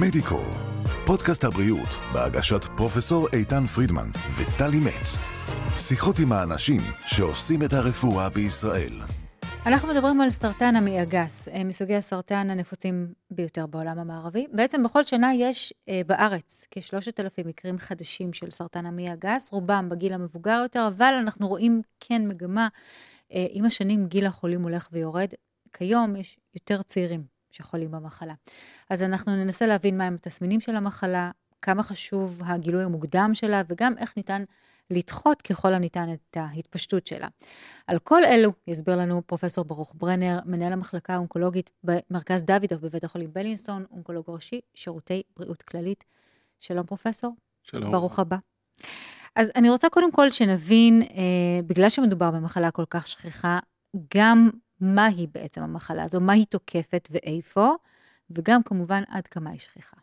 מדיקו, פודקאסט הבריאות בהגשת פרופסור איתן פרידמן וטלי מצ. שיחות עם האנשים שעושים את הרפואה בישראל. אנחנו מדברים על סרטן המעי הגס, אה, מסוגי הסרטן הנפוצים ביותר בעולם המערבי. בעצם בכל שנה יש אה, בארץ כשלושת אלפים מקרים חדשים של סרטן המעי הגס, רובם בגיל המבוגר יותר, אבל אנחנו רואים כן מגמה. אה, עם השנים גיל החולים הולך ויורד. כיום יש יותר צעירים שחולים במחלה. אז אנחנו ננסה להבין מהם התסמינים של המחלה, כמה חשוב הגילוי המוקדם שלה, וגם איך ניתן לדחות ככל הניתן את ההתפשטות שלה. על כל אלו יסביר לנו פרופסור ברוך ברנר, מנהל המחלקה האונקולוגית במרכז דוידוב בבית החולים בלינסון, אונקולוג ראשי, שירותי בריאות כללית. שלום פרופסור. שלום. ברוך הבא. אז אני רוצה קודם כל שנבין, אה, בגלל שמדובר במחלה כל כך שכיחה, גם מהי בעצם המחלה הזו, מה היא תוקפת ואיפה, וגם כמובן עד כמה היא שכיחה.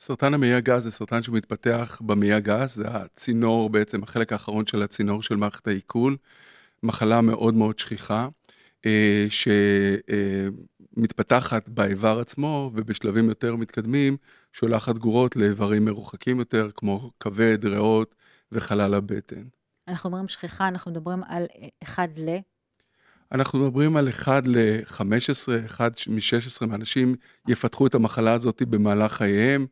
סרטן המעי הגס זה סרטן שמתפתח במעי הגס, זה הצינור בעצם, החלק האחרון של הצינור של מערכת העיכול, מחלה מאוד מאוד שכיחה, אה, שמתפתחת באיבר עצמו, ובשלבים יותר מתקדמים, שולחת גורות לאיברים מרוחקים יותר, כמו כבד, ריאות וחלל הבטן. אנחנו אומרים שכיחה, אנחנו מדברים על אחד ל... אנחנו מדברים על 1 ל-15, 1 מ-16 מהאנשים יפתחו את המחלה הזאת במהלך חייהם.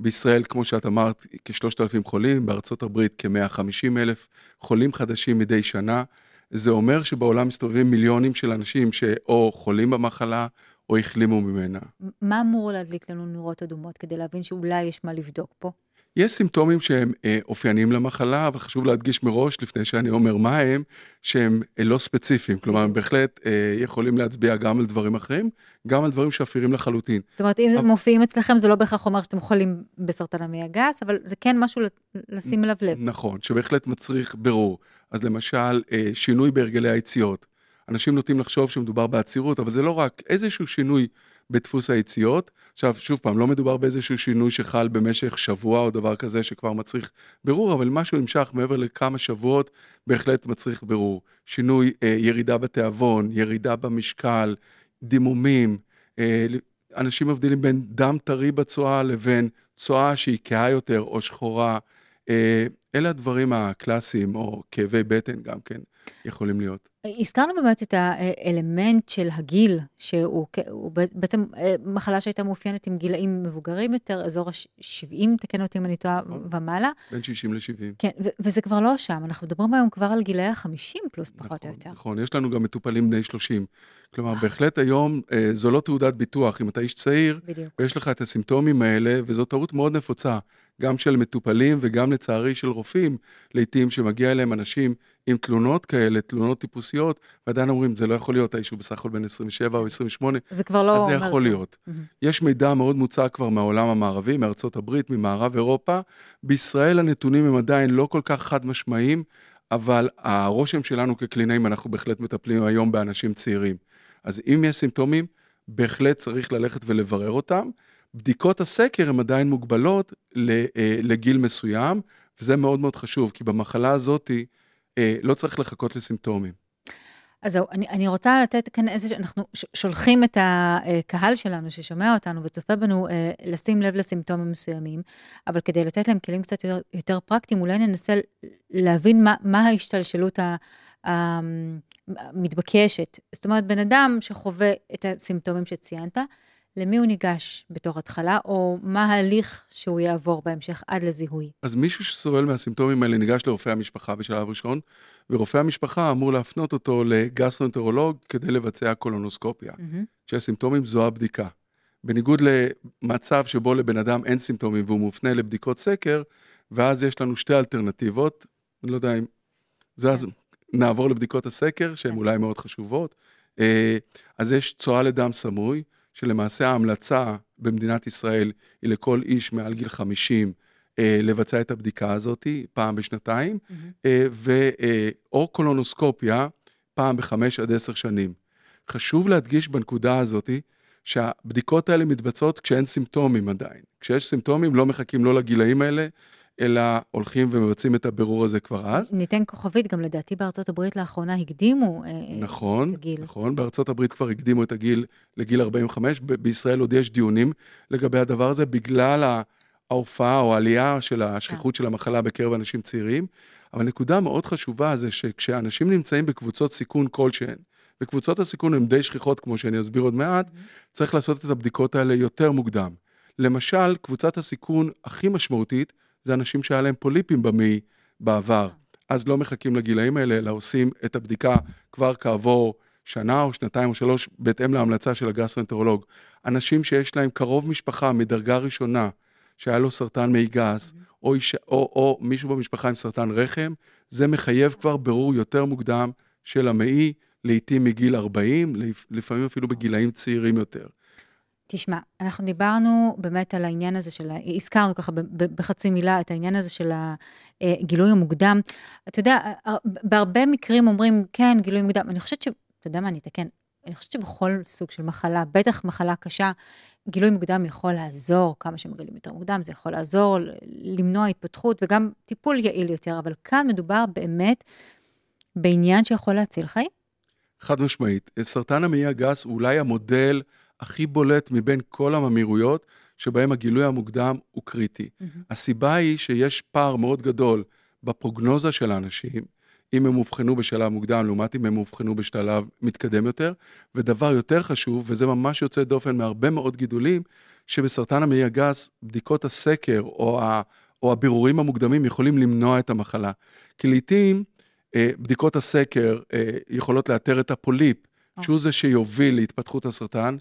בישראל, כמו שאת אמרת, כ-3,000 חולים, בארצות הברית כ-150 אלף חולים חדשים מדי שנה. זה אומר שבעולם מסתובבים מיליונים של אנשים שאו חולים במחלה או החלימו ממנה. מה אמור להדליק לנו נורות אדומות כדי להבין שאולי יש מה לבדוק פה? יש סימפטומים שהם אה, אופייניים למחלה, אבל חשוב להדגיש מראש, לפני שאני אומר מה הם, שהם אה, לא ספציפיים. כלומר, הם בהחלט אה, יכולים להצביע גם על דברים אחרים, גם על דברים שאפירים לחלוטין. זאת אומרת, אם אבל... מופיעים אצלכם, זה לא בהכרח אומר שאתם חולים בסרטן המעי הגס, אבל זה כן משהו לשים אליו לב. נכון, שבהחלט מצריך בירור. אז למשל, אה, שינוי בהרגלי היציאות. אנשים נוטים לחשוב שמדובר בעצירות, אבל זה לא רק איזשהו שינוי בדפוס היציאות. עכשיו, שוב פעם, לא מדובר באיזשהו שינוי שחל במשך שבוע או דבר כזה שכבר מצריך בירור, אבל משהו נמשך מעבר לכמה שבועות, בהחלט מצריך בירור. שינוי, אה, ירידה בתיאבון, ירידה במשקל, דימומים. אה, אנשים מבדילים בין דם טרי בצואה לבין צואה שהיא כהה יותר או שחורה. אה, אלה הדברים הקלאסיים, או כאבי בטן גם כן, יכולים להיות. הזכרנו באמת את האלמנט של הגיל, שהוא בעצם אה, מחלה שהייתה מאופיינת עם גילאים מבוגרים יותר, אזור ה-70, תקן אותי אם אני טועה, נכון. ומעלה. בין 60 ל-70. כן, וזה כבר לא שם, אנחנו מדברים היום כבר על גילאי ה-50 פלוס, פחות נכון, או יותר. נכון, יש לנו גם מטופלים בני 30. כלומר, בהחלט היום אה, זו לא תעודת ביטוח, אם אתה איש צעיר, בדיוק. ויש לך את הסימפטומים האלה, וזו טעות מאוד נפוצה, גם של מטופלים וגם לצערי של רופאים, לעתים שמגיע אליהם אנשים עם תלונות כאלה, תלונות טיפוסיות, ועדיין אומרים, זה לא יכול להיות, האיש הוא בסך הכל בן 27 או 28. זה כבר לא... אז זה יכול להיות. Mm-hmm. יש מידע מאוד מוצק כבר מהעולם המערבי, מארצות הברית, ממערב אירופה. בישראל הנתונים הם עדיין לא כל כך חד משמעיים, אבל הרושם שלנו כקלינאים, אנחנו בהחלט מטפלים היום באנשים צעירים. אז אם יש סימפטומים, בהחלט צריך ללכת ולברר אותם. בדיקות הסקר הן עדיין מוגבלות אה, לגיל מסוים, וזה מאוד מאוד חשוב, כי במחלה הזאת אה, לא צריך לחכות לסימפטומים. אז זהו, אני, אני רוצה לתת כאן איזה, אנחנו שולחים את הקהל שלנו ששומע אותנו וצופה בנו אה, לשים לב לסימפטומים מסוימים, אבל כדי לתת להם כלים קצת יותר, יותר פרקטיים, אולי ננסה להבין מה, מה ההשתלשלות המתבקשת. זאת אומרת, בן אדם שחווה את הסימפטומים שציינת, למי הוא ניגש בתור התחלה, או מה ההליך שהוא יעבור בהמשך עד לזיהוי? אז מישהו שסובל מהסימפטומים האלה ניגש לרופא המשפחה בשלב ראשון, ורופא המשפחה אמור להפנות אותו לגסטרואנטרולוג כדי לבצע קולונוסקופיה. אמ-המ. כשהסימפטומים זו הבדיקה. בניגוד למצב שבו לבן אדם אין סימפטומים והוא מופנה לבדיקות סקר, ואז יש לנו שתי אלטרנטיבות, אני לא יודע אם... זה אז כן. נעבור לבדיקות הסקר, שהן כן. אולי מאוד חשובות. אה, אז יש צואה לדם סמוי, שלמעשה ההמלצה במדינת ישראל היא לכל איש מעל גיל 50 אה, לבצע את הבדיקה הזאת פעם בשנתיים, mm-hmm. אה, ו, אה, קולונוסקופיה פעם בחמש עד עשר שנים. חשוב להדגיש בנקודה הזאת שהבדיקות האלה מתבצעות כשאין סימפטומים עדיין. כשיש סימפטומים לא מחכים לא לגילאים האלה אלא הולכים ומבצעים את הבירור הזה כבר אז. ניתן כוכבית, גם לדעתי בארצות הברית לאחרונה הקדימו אה, נכון, את הגיל. נכון, בארצות הברית כבר הקדימו את הגיל לגיל 45, ב- בישראל עוד יש דיונים לגבי הדבר הזה, בגלל ההופעה או העלייה של השכיחות של המחלה בקרב אנשים צעירים. אבל נקודה מאוד חשובה זה שכשאנשים נמצאים בקבוצות סיכון כלשהן, וקבוצות הסיכון הן די שכיחות, כמו שאני אסביר עוד מעט, צריך לעשות את הבדיקות האלה יותר מוקדם. למשל, קבוצת הסיכון הכי משמעותית זה אנשים שהיה להם פוליפים במעי בעבר. אז לא מחכים לגילאים האלה, אלא עושים את הבדיקה כבר כעבור שנה או שנתיים או שלוש, בהתאם להמלצה של הגסטרואנטרולוג. אנשים שיש להם קרוב משפחה מדרגה ראשונה, שהיה לו סרטן מעי גס, או, איש, או, או מישהו במשפחה עם סרטן רחם, זה מחייב כבר בירור יותר מוקדם של המעי, לעתים מגיל 40, לפ- לפעמים אפילו בגילאים צעירים יותר. תשמע, אנחנו דיברנו באמת על העניין הזה של, הזכרנו ככה בחצי מילה את העניין הזה של הגילוי המוקדם. אתה יודע, בהרבה מקרים אומרים, כן, גילוי מוקדם. אני חושבת ש... אתה יודע מה, אני אתקן. אני חושבת שבכל סוג של מחלה, בטח מחלה קשה, גילוי מוקדם יכול לעזור, כמה שמגלים יותר מוקדם, זה יכול לעזור, למנוע התפתחות וגם טיפול יעיל יותר, אבל כאן מדובר באמת בעניין שיכול להציל חיים. חד משמעית. סרטן המעי הגס הוא אולי המודל הכי בולט מבין כל הממאירויות, שבהם הגילוי המוקדם הוא קריטי. הסיבה היא שיש פער מאוד גדול בפרוגנוזה של האנשים, אם הם אובחנו בשלב מוקדם, לעומת אם הם אובחנו בשלב מתקדם יותר. ודבר יותר חשוב, וזה ממש יוצא דופן מהרבה מאוד גידולים, שבסרטן המעי הגס, בדיקות הסקר או, ה, או הבירורים המוקדמים יכולים למנוע את המחלה. כי לעתים אה, בדיקות הסקר אה, יכולות לאתר את הפוליפ, שהוא זה שיוביל להתפתחות הסרטן,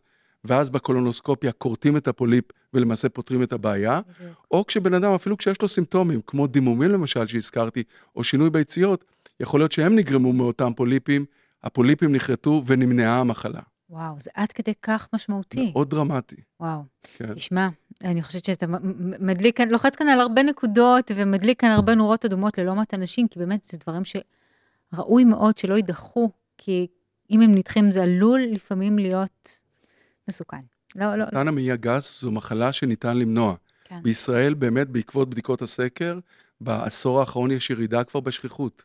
ואז בקולונוסקופיה כורתים את הפוליפ ולמעשה פותרים את הבעיה, או כשבן אדם, אפילו כשיש לו סימפטומים, כמו דימומים למשל שהזכרתי, או שינוי ביציות, יכול להיות שהם נגרמו מאותם פוליפים, הפוליפים נכרתו ונמנעה המחלה. וואו, זה עד כדי כך משמעותי. מאוד דרמטי. וואו. כן. תשמע, אני חושבת שאתה מדליק כאן, לוחץ כאן על הרבה נקודות ומדליק כאן הרבה נורות אדומות ללא מעט אנשים, כי באמת זה דברים שראוי מאוד שלא יידחו, כי אם הם נדחים זה עלול לפעמים להיות מסוכן. לא, לא, לא. סרטן המעי הגס זו מחלה שניתן למנוע. כן. בישראל, באמת, בעקבות בדיקות הסקר, בעשור האחרון יש ירידה כבר בשכיחות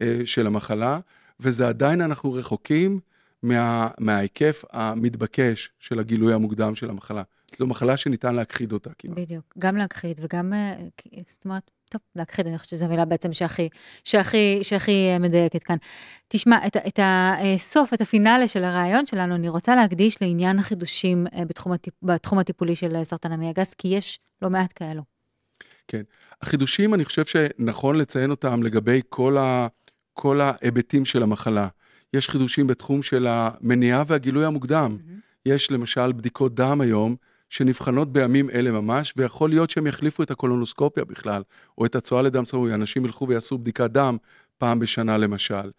אה, של המחלה, וזה עדיין אנחנו רחוקים מה, מההיקף המתבקש של הגילוי המוקדם של המחלה. זו מחלה שניתן להכחיד אותה כמעט. בדיוק, גם להכחיד וגם, אה, זאת אומרת, טוב, להכחיד, אני חושבת שזו המילה בעצם שהכי, שהכי, שהכי אה, מדייקת כאן. תשמע, את, את הסוף, את הפינאלה של הרעיון שלנו, אני רוצה להקדיש לעניין החידושים אה, בתחום, הטיפ, בתחום הטיפולי של אה, סרטן המעי הגס, כי יש לא מעט כאלו. כן. החידושים, אני חושב שנכון לציין אותם לגבי כל, ה, כל ההיבטים של המחלה. יש חידושים בתחום של המניעה והגילוי המוקדם. יש למשל בדיקות דם היום, שנבחנות בימים אלה ממש, ויכול להיות שהם יחליפו את הקולונוסקופיה בכלל, או את הצואה לדם סמוי. אנשים ילכו ויעשו בדיקת דם פעם בשנה למשל.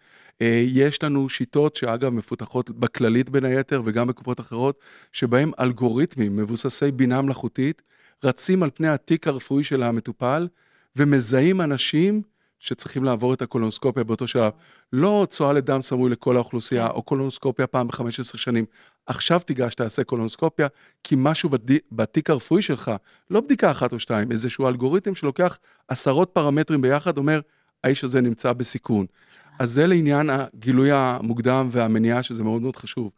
אה, יש לנו שיטות שאגב מפותחות בכללית בין היתר וגם בקופות אחרות, שבהם אלגוריתמים מבוססי בינה מלאכותית רצים על פני התיק הרפואי של המטופל ומזהים אנשים שצריכים לעבור את הקולונוסקופיה באותו שלב. לא צואה לדם סמוי לכל האוכלוסייה, או קולונוסקופיה פעם ב-15 שנים. עכשיו תיגש, תעשה קולונוסקופיה, כי משהו בדי, בתיק הרפואי שלך, לא בדיקה אחת או שתיים, איזשהו אלגוריתם שלוקח עשרות פרמטרים ביחד, אומר, האיש הזה נמצא בסיכון. אז זה לעניין הגילוי המוקדם והמניעה, שזה מאוד מאוד חשוב.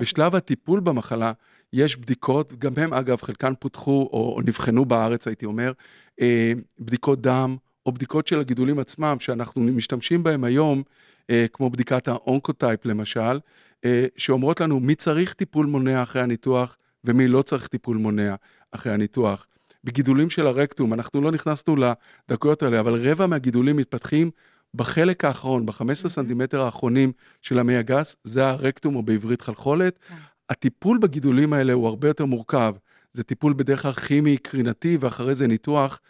בשלב הטיפול במחלה, יש בדיקות, גם הם אגב, חלקן פותחו או, או נבחנו בארץ, הייתי אומר, אה, בדיקות דם, או בדיקות של הגידולים עצמם, שאנחנו משתמשים בהם היום, כמו בדיקת ה Oncotype למשל, אה, שאומרות לנו מי צריך טיפול מונע אחרי הניתוח ומי לא צריך טיפול מונע אחרי הניתוח. בגידולים של הרקטום, אנחנו לא נכנסנו לדקויות האלה, אבל רבע מהגידולים מתפתחים בחלק האחרון, ב-15 סנטימטר האחרונים של המעי הגס, זה הרקטום או בעברית חלחולת. הטיפול בגידולים האלה הוא הרבה יותר מורכב. זה טיפול בדרך כלל כימי, קרינתי, ואחרי זה ניתוח.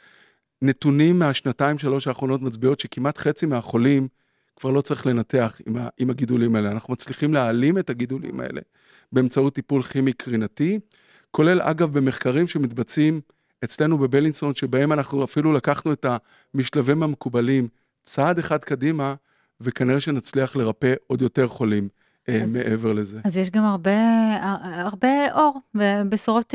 נתונים מהשנתיים, שלוש האחרונות מצביעות שכמעט חצי מהחולים כבר לא צריך לנתח עם, ה, עם הגידולים האלה. אנחנו מצליחים להעלים את הגידולים האלה באמצעות טיפול כימי קרינתי, כולל אגב במחקרים שמתבצעים אצלנו בבלינסון, שבהם אנחנו אפילו לקחנו את המשלבים המקובלים צעד אחד קדימה, וכנראה שנצליח לרפא עוד יותר חולים אז, מעבר לזה. אז יש גם הרבה, הרבה אור ובשורות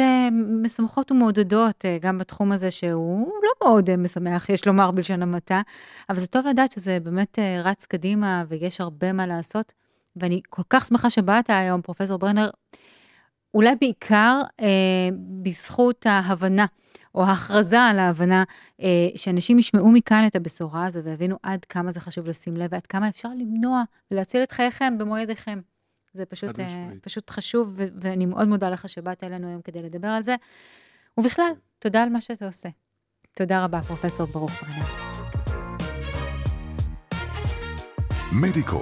משמחות ומעודדות, גם בתחום הזה שהוא לא מאוד משמח, יש לומר בלשון המעטה, אבל זה טוב לדעת שזה באמת רץ קדימה ויש הרבה מה לעשות, ואני כל כך שמחה שבאת היום, פרופסור ברנר, אולי בעיקר אה, בזכות ההבנה. או ההכרזה על ההבנה, אה, שאנשים ישמעו מכאן את הבשורה הזו ויבינו עד כמה זה חשוב לשים לב ועד כמה אפשר למנוע ולהציל את חייכם במו ידיכם. זה פשוט, אה, פשוט חשוב, ו- ואני מאוד מודה לך שבאת אלינו היום כדי לדבר על זה. ובכלל, תודה על מה שאתה עושה. תודה רבה, פרופ' ברוך ברנר. מדיקו,